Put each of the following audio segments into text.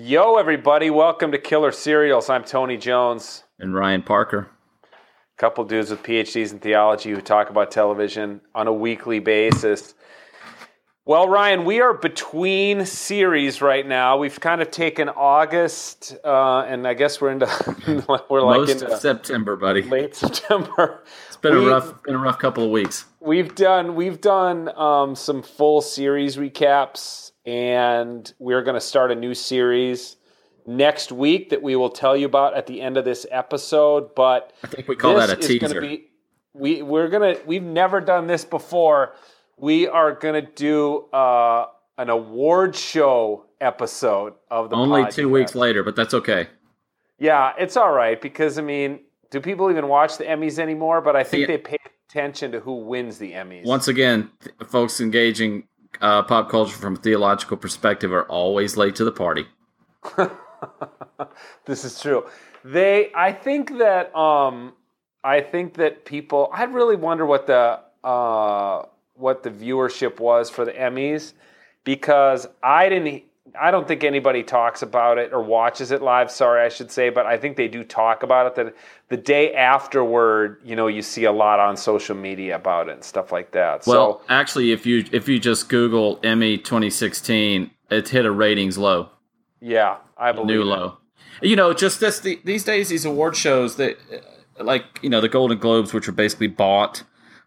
Yo, everybody, welcome to Killer Serials. I'm Tony Jones. And Ryan Parker. A Couple dudes with PhDs in theology who talk about television on a weekly basis. Well, Ryan, we are between series right now. We've kind of taken August, uh, and I guess we're into we're like Most into September, buddy. late September. It's been We- a rough, been a rough couple of weeks. We've done we've done um, some full series recaps, and we're going to start a new series next week that we will tell you about at the end of this episode. But I think we call that a teaser. Be, we we're gonna we've never done this before. We are gonna do uh, an award show episode of the Only two weeks later, but that's okay. Yeah, it's all right because I mean, do people even watch the Emmys anymore? But I think Yeah. they pay attention to who wins the Emmys. Once again, folks engaging uh, pop culture from a theological perspective are always late to the party. this is true. They, I think that, um, I think that people. I really wonder what the uh, what the viewership was for the Emmys because I didn't. I don't think anybody talks about it or watches it live. Sorry, I should say, but I think they do talk about it. That the day afterward, you know, you see a lot on social media about it and stuff like that. Well, so actually, if you if you just Google Emmy 2016, it's hit a ratings low, yeah, I believe new it. low. You know, just this the, these days, these award shows that, uh, like you know, the Golden Globes, which are basically bought.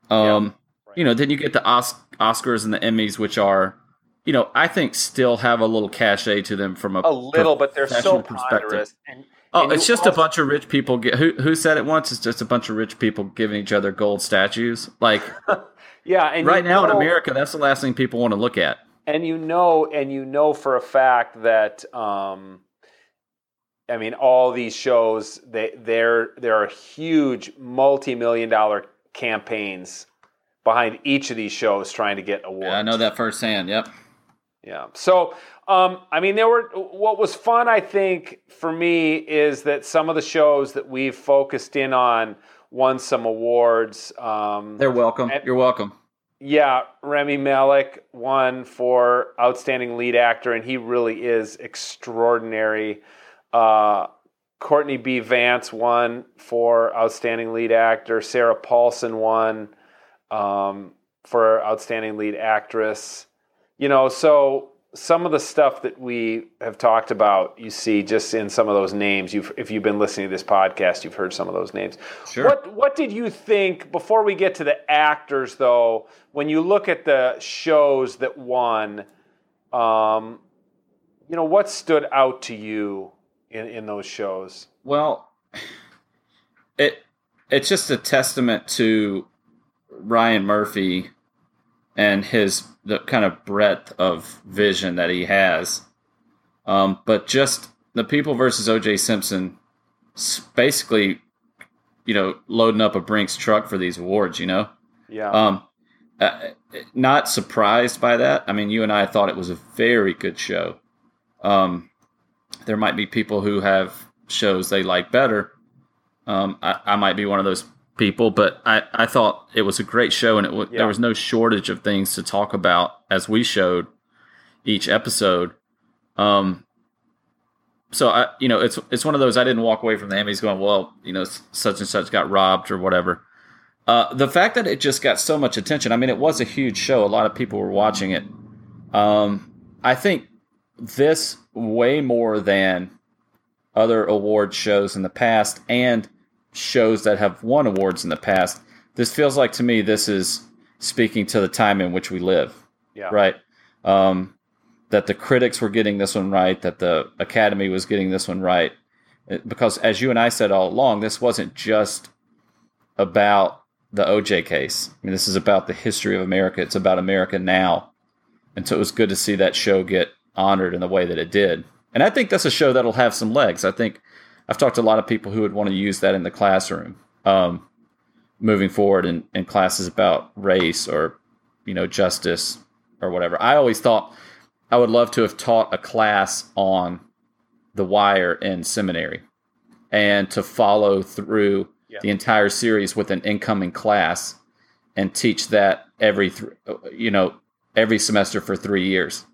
Um, right. You know, then you get the Os- Oscars and the Emmys, which are, you know, I think still have a little cachet to them from a, a little, but they're so perspective. And, Oh, and it's just a bunch of rich people. Get, who who said it once? It's just a bunch of rich people giving each other gold statues. Like Yeah, and right now in America, that's the last thing people want to look at. and you know, and you know for a fact that, um, I mean, all these shows, they there there are huge multi-million dollar campaigns behind each of these shows trying to get awards. Yeah, I know that firsthand. Yep. Yeah. So, um, I mean, there were what was fun. I think for me is that some of the shows that we've focused in on won some awards. Um, They're welcome. And- You're welcome. yeah, Rami Malek won for outstanding lead actor, and he really is extraordinary. Uh, Courtney B. Vance won for outstanding lead actor. Sarah Paulson won um, for outstanding lead actress. You know, so some of the stuff that we have talked about, you see just in some of those names. You've, if you've been listening to this podcast, you've heard some of those names. Sure. What What did you think before we get to the actors, though? When you look at the shows that won, um, you know what stood out to you in, in those shows? Well, it it's just a testament to Ryan Murphy and his the kind of breadth of vision that he has. Um, but just the people versus O.J. Simpson, basically, you know, loading up a Brinks truck for these awards. You know, Yeah, um, uh, not surprised by that. I mean, you and I thought it was a very good show. Um, there might be people who have shows they like better. Um, I, I might be one of those people, but I, I thought it was a great show, and it w- Yeah. there was no shortage of things to talk about as we showed each episode. Um, so I, you know, it's it's one of those I didn't walk away from the Emmys going, well, you know, such and such got robbed or whatever. Uh, the fact that it just got so much attention, I mean, it was a huge show. A lot of people were watching it. Um, I think this way more than other award shows in the past and shows that have won awards in the past. This feels like to me this is speaking to the time in which we live yeah, right? Um, that the critics were getting this one right, that the Academy was getting this one right, because as you and I said all along, this wasn't just about the OJ case. I mean, this is about the history of America. It's about America now, and so it was good to see that show get honored in the way that it did. And I think that's a show that'll have some legs. I think I've talked to a lot of people who would want to use that in the classroom, um, moving forward in, in classes about race or you know justice or whatever. I always thought I would love to have taught a class on The Wire in seminary and to follow through Yeah. the entire series with an incoming class and teach that every th- you know every semester for 3 years.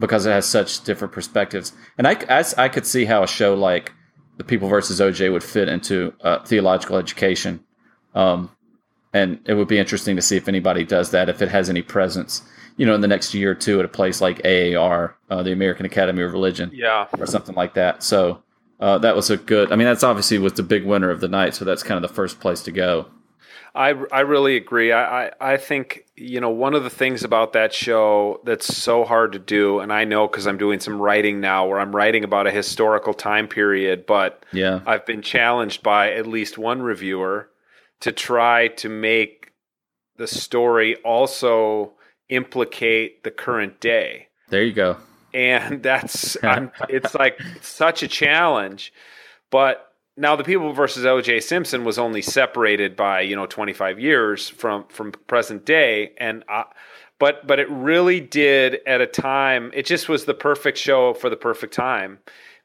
because it has such different perspectives. And I, I, I could see how a show like The People versus OJ would fit into uh, theological education. Um, and it would be interesting to see if anybody does that, if it has any presence, you know, in the next year or two at a place like AAR, uh, the American Academy of Religion, Yeah. or something like that. So uh, that was a good. I mean, that's obviously was the big winner of the night, so that's kind of the first place to go. I, I really agree. I, I, I think, you know, one of the things about that show that's so hard to do, and I know because I'm doing some writing now where I'm writing about a historical time period, but Yeah, I've been challenged by at least one reviewer to try to make the story also implicate the current day. there you go. And that's I'm, it's like such a challenge. But now the people versus OJ Simpson was only separated by, you know, 25 years from from present day and I, but but it really did at a time it just was the perfect show for the perfect time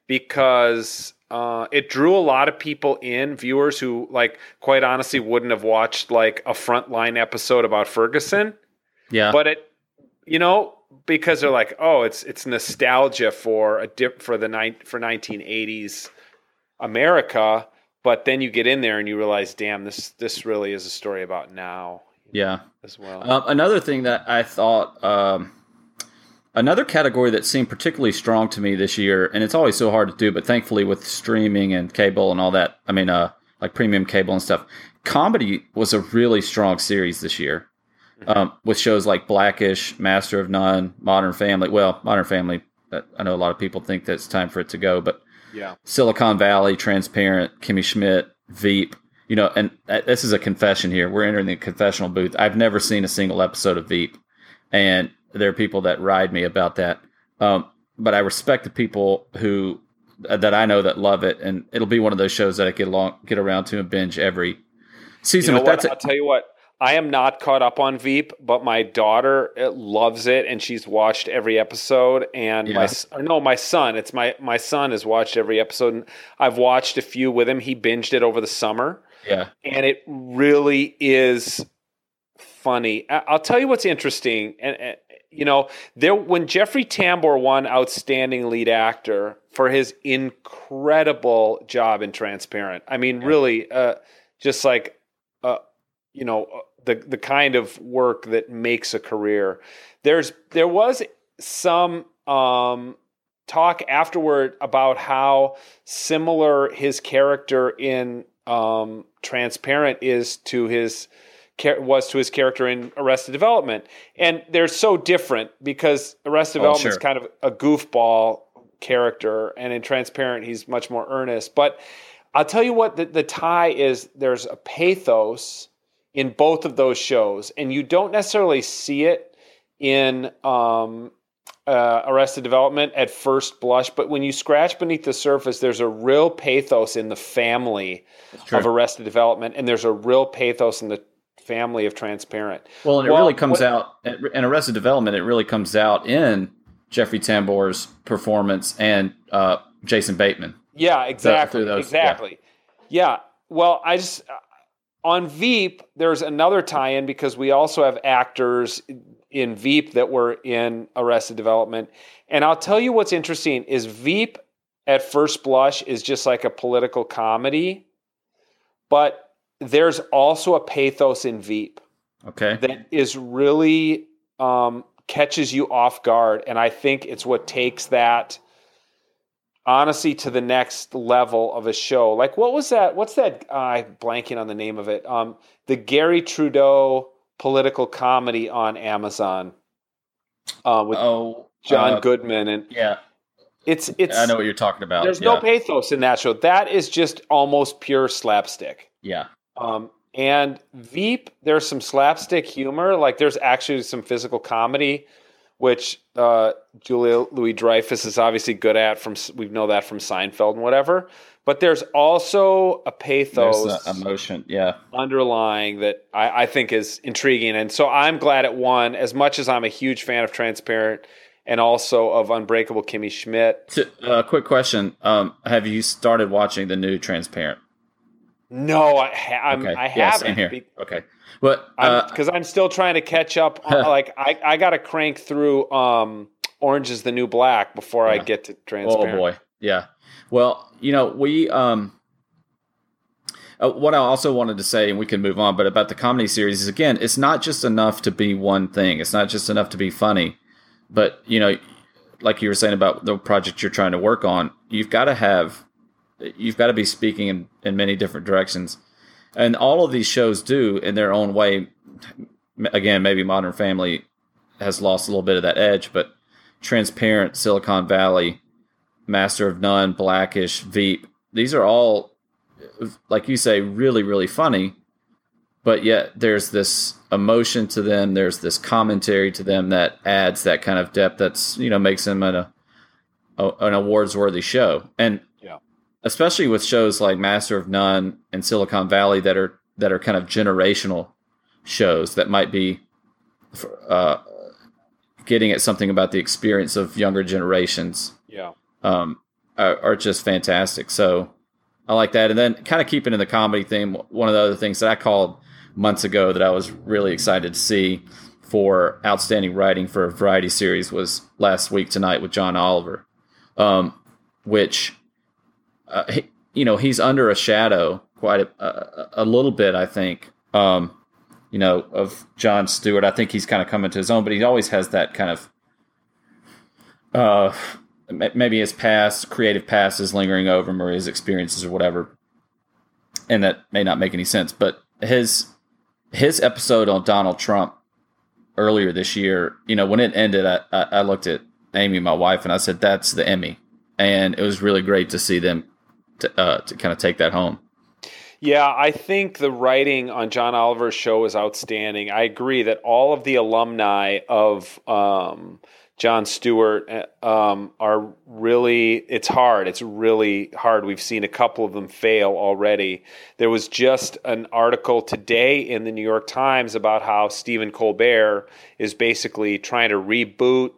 because uh, it drew a lot of people in, viewers who, like, quite honestly, wouldn't have watched like a frontline episode about Ferguson. Yeah, But it, you know, because they're like, oh, it's it's nostalgia for a dip for the nine for 1980s America. But then you get in there and you realize, damn, this this really is a story about now yeah. as well. Um, another thing that I thought, um, another category that seemed particularly strong to me this year, and it's always so hard to do, but thankfully with streaming and cable and all that, I mean, uh, like premium cable and stuff, comedy was a really strong series this year. Um, with shows like Blackish, Master of None, Modern Family. Well, Modern Family, uh, I know a lot of people think that it's time for it to go, but yeah, Silicon Valley, Transparent, Kimmy Schmidt, Veep. You know, and uh, this is a confession here. We're entering the confessional booth. I've never seen a single episode of Veep, and there are people that ride me about that. Um, but I respect the people who uh, that I know that love it, and it'll be one of those shows that I get along, get around to and binge every you season. know but what? that's I'll tell you what. I am not caught up on Veep, but my daughter uh, loves it, and she's watched every episode. And my Yeah. or no, my son. It's my my son has watched every episode. And I've watched a few with him. He binged it over the summer. yeah, and it really is funny. I'll tell you what's interesting, and, and you know, there when Jeffrey Tambor won Outstanding Lead Actor for his incredible job in Transparent. I mean, really, uh, just like, uh, you know, uh, the the kind of work that makes a career. There's there was some um, talk afterward about how similar his character in um, Transparent is to his was to his character in Arrested Development, and they're so different because Arrested Oh, Development is sure. kind of a goofball character, and in Transparent he's much more earnest. But I'll tell you what the, the tie is. There's a pathos in both of those shows, and you don't necessarily see it in um, uh, Arrested Development at first blush, but when you scratch beneath the surface, there's a real pathos in the family of Arrested Development, and there's a real pathos in the family of Transparent. Well, and it Well, really comes what- out in Arrested Development. It really comes out in Jeffrey Tambor's performance and uh, Jason Bateman. Yeah, exactly. those, exactly. Yeah. Well, I just on Veep, there's another tie-in because we also have actors in Veep that were in Arrested Development. And I'll tell you what's interesting is Veep at first blush is just like a political comedy, but there's also a pathos in Veep Okay. that is really um, catches you off guard, and I think it's what takes that honesty to the next level of a show. Like, what was that? What's that? Uh, I'm blanking on the name of it. Um, the Garry Trudeau political comedy on Amazon uh, with oh, John uh, Goodman, and Yeah, it's it's. I know what you're talking about. There's yeah. no pathos in that show. That is just almost pure slapstick. Yeah. Um, and Veep, there's some slapstick humor. Like there's actually some physical comedy, which uh, Julia Louis Dreyfus is obviously good at. From we know that from Seinfeld and whatever. But there's also a pathos emotion. Yeah. underlying that I, I think is intriguing. And so I'm glad it won. As much as I'm a huge fan of Transparent and also of Unbreakable Kimmy Schmidt. A uh, quick question: um, Have you started watching the new Transparent? No, I, ha- I'm, Okay. I yeah, haven't. same here. be- Okay. But uh, because I'm, still trying to catch up. On, like I, I got to crank through um, Orange is the New Black before I get to Transparent. Oh boy, yeah. Well, you know, we um, uh, what I also wanted to say, and we can move on, but about the comedy series is again, it's not just enough to be one thing. It's not just enough to be funny, but you know, like you were saying about the project you're trying to work on, you've got to have, you've got to be speaking in in many different directions, and all of these shows do in their own way. Again, maybe Modern Family has lost a little bit of that edge, but Transparent, Silicon Valley, Master of None, Blackish, Veep. These are all, like you say, really, really funny. But yet there's this emotion to them. There's this commentary to them that adds that kind of depth. That's you know makes them an, a, an awards worthy show. And. Especially with shows like Master of None and Silicon Valley that are that are kind of generational shows that might be uh, getting at something about the experience of younger generations Yeah. um, are, are just fantastic. So I like that. And then kind of keeping in the comedy theme, one of the other things that I called months ago that I was really excited to see for outstanding writing for a variety series was last week tonight with John Oliver, um, which, uh, he, you know, he's under a shadow quite a, a, a little bit, I think. Um, you know, of Jon Stewart. I think he's kind of coming to his own, but he always has that kind of uh, maybe his past, creative past is lingering over him or his experiences or whatever. And that may not make any sense, but his his episode on Donald Trump earlier this year, you know, when it ended, I, I, I looked at Amy, my wife, and I said, "That's the Emmy," and it was really great to see them to, uh, to kind of take that home. Yeah, I think the writing on John Oliver's show is outstanding. I agree that all of the alumni of um, Jon Stewart uh, um, are really, it's hard. It's really hard. We've seen a couple of them fail already. There was just an article today in the New York Times about how Stephen Colbert is basically trying to reboot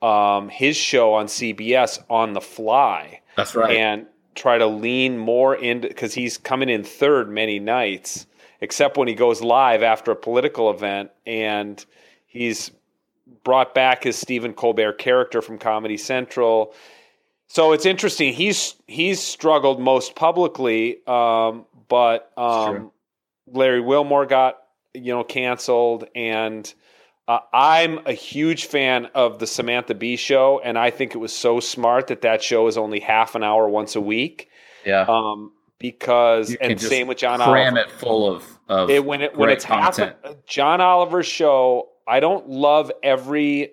um, his show on CBS on the fly That's right. and try to lean more into because he's coming in third many nights, except when he goes live after a political event, and he's brought back his Stephen Colbert character from Comedy Central. So it's interesting. He's he's struggled most publicly, um, but um. Larry Wilmore got you know canceled, and uh, I'm a huge fan of the Samantha Bee show, and I think it was so smart that that show is only half an hour once a week. yeah. Um, because You and same with John cram Oliver. it full of, of It, when it when it's half content. a, John Oliver's show, I don't love every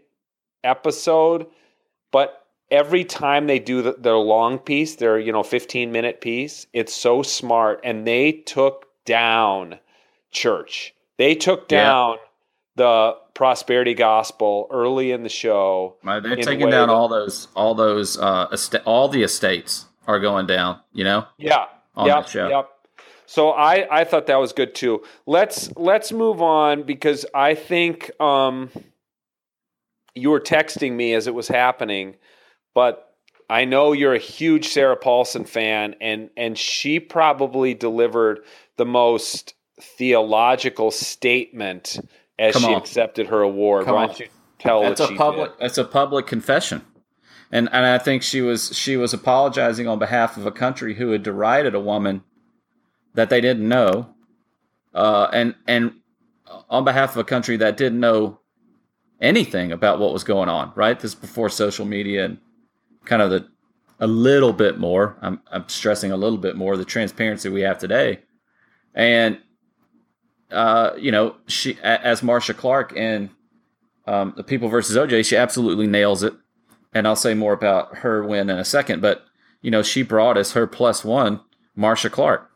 episode, but every time they do the, their long piece, their you know 15 minute piece, it's so smart, and they took down church. They took Yeah. down the prosperity gospel early in the show. They're taking down all those, all those, uh, esta- all the estates are going down. You know, Yeah. on yep, show. Yep. So I, I thought that was good too. Let's let's move on because I think um, you were texting me as it was happening, but I know you're a huge Sarah Paulson fan, and and she probably delivered the most theological statement as Come she on. accepted her award. Come Why don't you tell that's what a she public, did? that's a public confession, and and I think she was she was apologizing on behalf of a country who had derided a woman that they didn't know, uh, and and on behalf of a country that didn't know anything about what was going on. Right, this is before social media and kind of the a little bit more. I'm I'm stressing a little bit more the transparency we have today, and uh, you know she as Marcia Clark in um, the People versus OJ, she absolutely nails it. And I'll say more about her win in a second. But you know, she brought as her plus one Marcia Clark,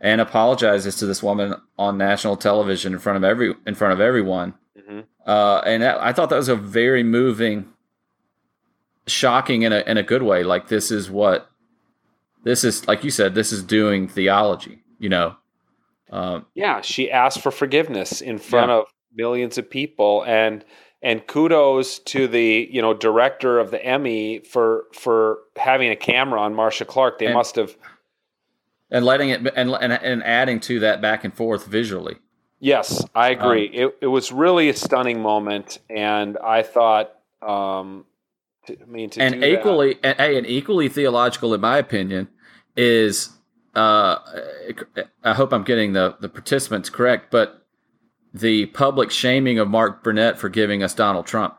and apologizes to this woman on national television in front of every in front of everyone. Mhm. Uh, and that, I thought that was a very moving, shocking in a in a good way. Like this is what this is like you said. This is doing theology. You know. Um, Yeah, she asked for forgiveness in front Yeah. of millions of people and and kudos to the, you know, director of the Emmy for for having a camera on Marcia Clark. They And- must have and letting it and, and and adding to that back and forth visually. Yes, I agree. Um, it it was really a stunning moment and I thought um To, I mean, to and do equally, and, hey, and equally theological, in my opinion, is uh, I hope I'm getting the the participants correct, but the public shaming of Mark Burnett for giving us Donald Trump.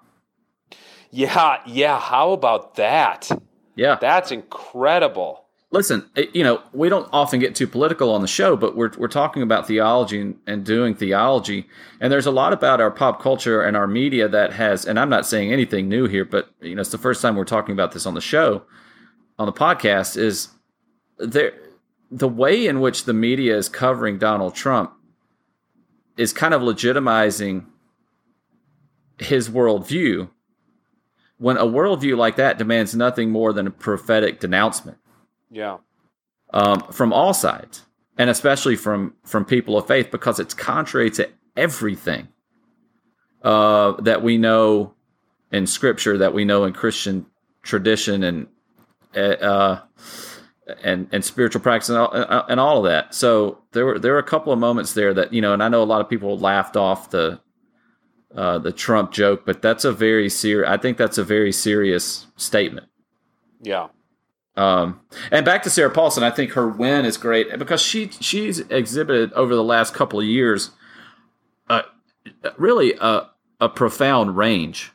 Yeah, yeah. How about that? Yeah, that's incredible. Listen, you know, we don't often get too political on the show, but we're we're talking about theology and, and doing theology, and there's a lot about our pop culture and our media that has. And I'm not saying anything new here, but you know, it's the first time we're talking about this on the show, on the podcast. Is there the way in which the media is covering Donald Trump is kind of legitimizing his worldview when a worldview like that demands nothing more than a prophetic denouncement. Yeah. Um, from all sides, and especially from from people of faith, because it's contrary to everything uh, that we know in Scripture, that we know in Christian tradition, and uh, and and spiritual practice and all, and all of that. So there were there were a couple of moments there that you know, and I know a lot of people laughed off the uh, the Trump joke, but that's a very serious. I think that's a very serious statement. Yeah. Um, and back to Sarah Paulson, I think her win is great because she she's exhibited over the last couple of years, uh, really a a profound range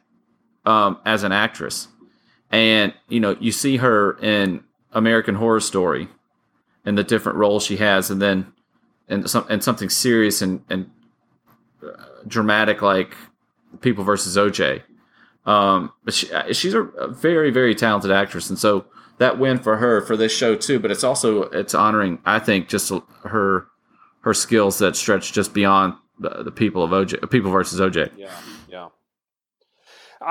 um, as an actress, and you know you see her in American Horror Story and the different roles she has, and then and some and something serious and and uh, dramatic like People versus OJ. Um, but she, uh, she's a very very talented actress, and so that win for her for this show too. But it's also it's honoring I think just her her skills that stretch just beyond the, the people of OJ, People versus OJ. Yeah, yeah.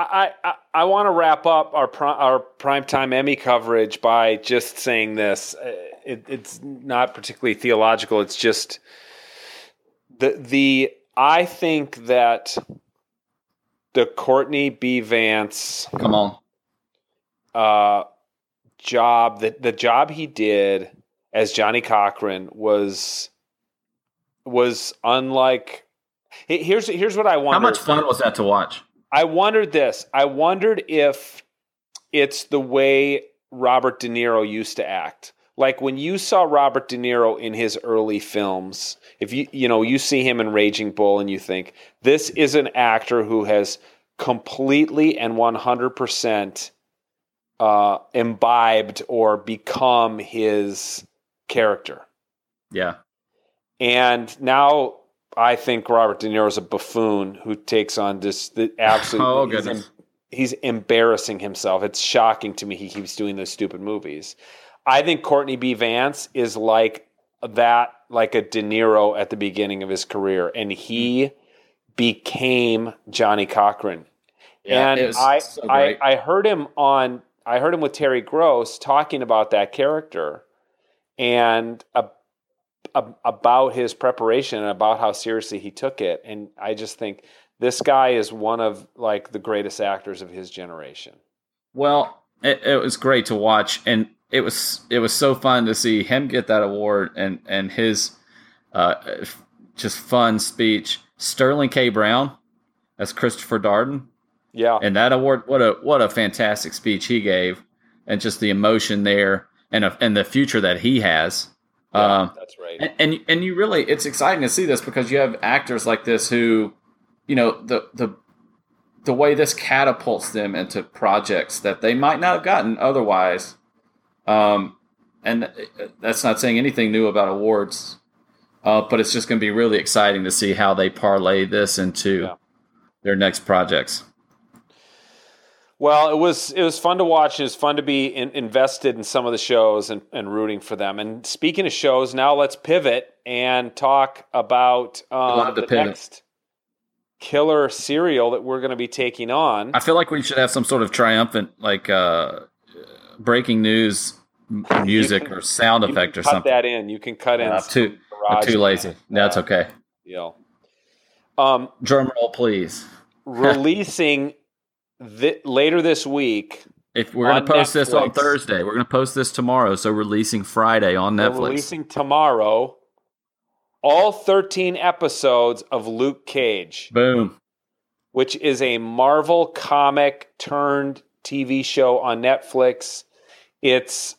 I, I, I want to wrap up our our primetime Emmy coverage by just saying this. Uh, it, it's not particularly theological. It's just the the I think that the Courtney B. Vance come on uh, job that the job he did as Johnnie Cochran was was unlike. Here's here's what I want. How much fun was that to watch? I wondered this. I wondered if it's the way Robert De Niro used to act. Like when you saw Robert De Niro in his early films, if you you know, you see him in Raging Bull and you think this is an actor who has completely and 100% uh, imbibed or become his character. Yeah. And now I think Robert De Niro is a buffoon who takes on this the absolute. oh he's, goodness. he's embarrassing himself. It's shocking to me he keeps doing those stupid movies. I think Courtney B. Vance is like that, like a De Niro at the beginning of his career, and he became Johnnie Cochran. Yeah, and I, so I, I heard him on, I heard him with Terry Gross talking about that character, and about his preparation and about how seriously he took it. And I just think this guy is one of like the greatest actors of his generation. Well, it, it was great to watch, and it was it was so fun to see him get that award and and his uh, just fun speech. Sterling K. Brown as Christopher Darden. Yeah, and that award, what a what a fantastic speech he gave, and just the emotion there, and a, and the future that he has. Yeah, um, that's right. And, and and you really, it's exciting to see this because you have actors like this who, you know, the the the way this catapults them into projects that they might not have gotten otherwise. Um, and that's not saying anything new about awards, uh, but it's just going to be really exciting to see how they parlay this into yeah. their next projects. Well, it was it was fun to watch. It was fun to be in, invested in some of the shows and, and rooting for them. And speaking of shows, now let's pivot and talk about um, the pivot. next killer serial that we're going to be taking on. I feel like we should have some sort of triumphant, like uh, breaking news music can, or sound effect or something. Cut that in. You can cut in. I'm too, I'm too lazy. That's no, okay. Yeah. Um, Drum roll, please. releasing th- later this week. If we're going to post Netflix, this on Thursday, we're going to post this tomorrow. So releasing Friday on Netflix. releasing tomorrow. All 13 episodes of Luke Cage. Boom. Which is a Marvel comic turned TV show on Netflix. It's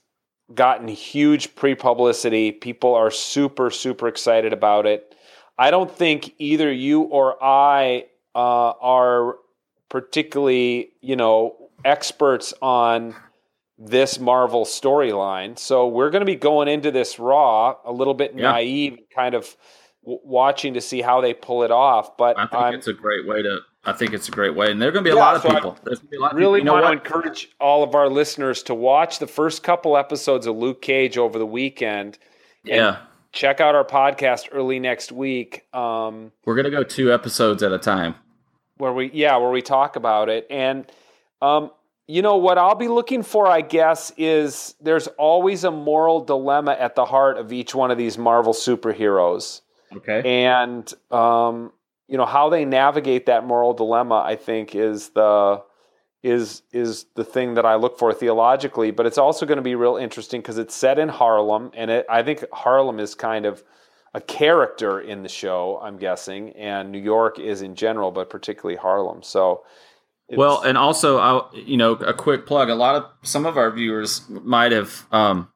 gotten huge pre publicity. People are super, super excited about it. I don't think either you or I uh, are particularly, you know, experts on this Marvel storyline. So we're going to be going into this raw, a little bit yeah. naive, kind of w- watching to see how they pull it off. But I think I'm, it's a great way to. I think it's a great way, and there are going to be a yeah, lot of so people. There's going to be a lot. Really people. You know want to encourage all of our listeners to watch the first couple episodes of Luke Cage over the weekend. Yeah. Check out our podcast early next week. Um, We're going to go two episodes at a time. Where we, yeah, where we talk about it, and um, you know what I'll be looking for, I guess, is there's always a moral dilemma at the heart of each one of these Marvel superheroes. Okay. And um, you know how they navigate that moral dilemma, I think, is the is is the thing that I look for theologically. But it's also going to be real interesting because it's set in Harlem, and it, I think Harlem is kind of a character in the show. I'm guessing, and New York is in general, but particularly Harlem. So well, and also, I, you know, a quick plug. A lot of some of our viewers might have um,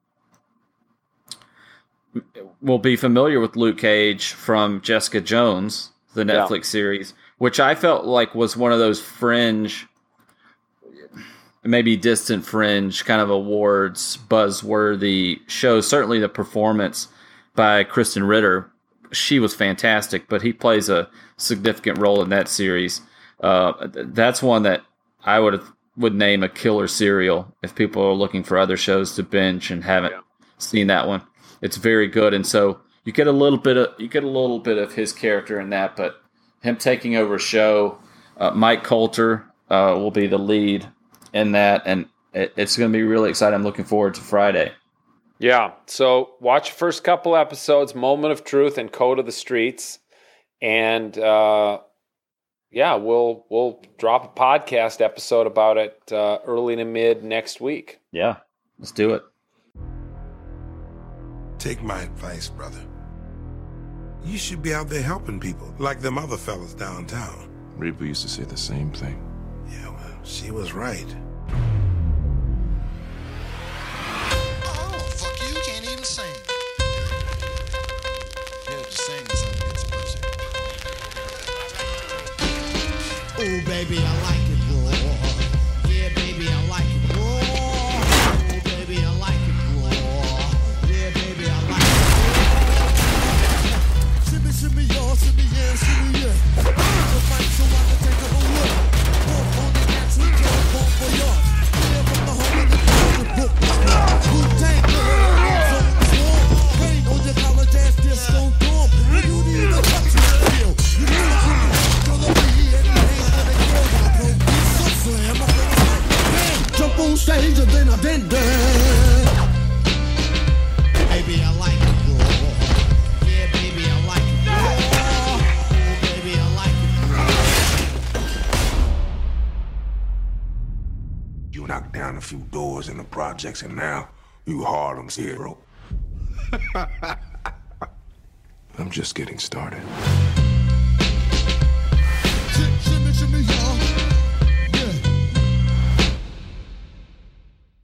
will be familiar with Luke Cage from Jessica Jones, the Netflix yeah. series, which I felt like was one of those fringe, maybe distant fringe kind of awards buzzworthy shows. Certainly, the performance by Krysten Ritter, she was fantastic, but he plays a significant role in that series. Uh, that's one that I would would name a killer serial if people are looking for other shows to binge and haven't yeah. seen that one. It's very good, and so you get a little bit of you get a little bit of his character in that, but him taking over a show. Uh, Mike Colter uh, will be the lead in that, and it, it's going to be really exciting. I'm looking forward to Friday. Yeah, so watch the first couple episodes, Moment of Truth and Code of the Streets, and uh, yeah, we'll we'll drop a podcast episode about it uh, early to mid next week. Yeah, let's do it. Take my advice, brother. You should be out there helping people, like them other fellas downtown. Reva used to say the same thing. Yeah, well, she was right. Projects and now you Harlem's hero. I'm just getting started.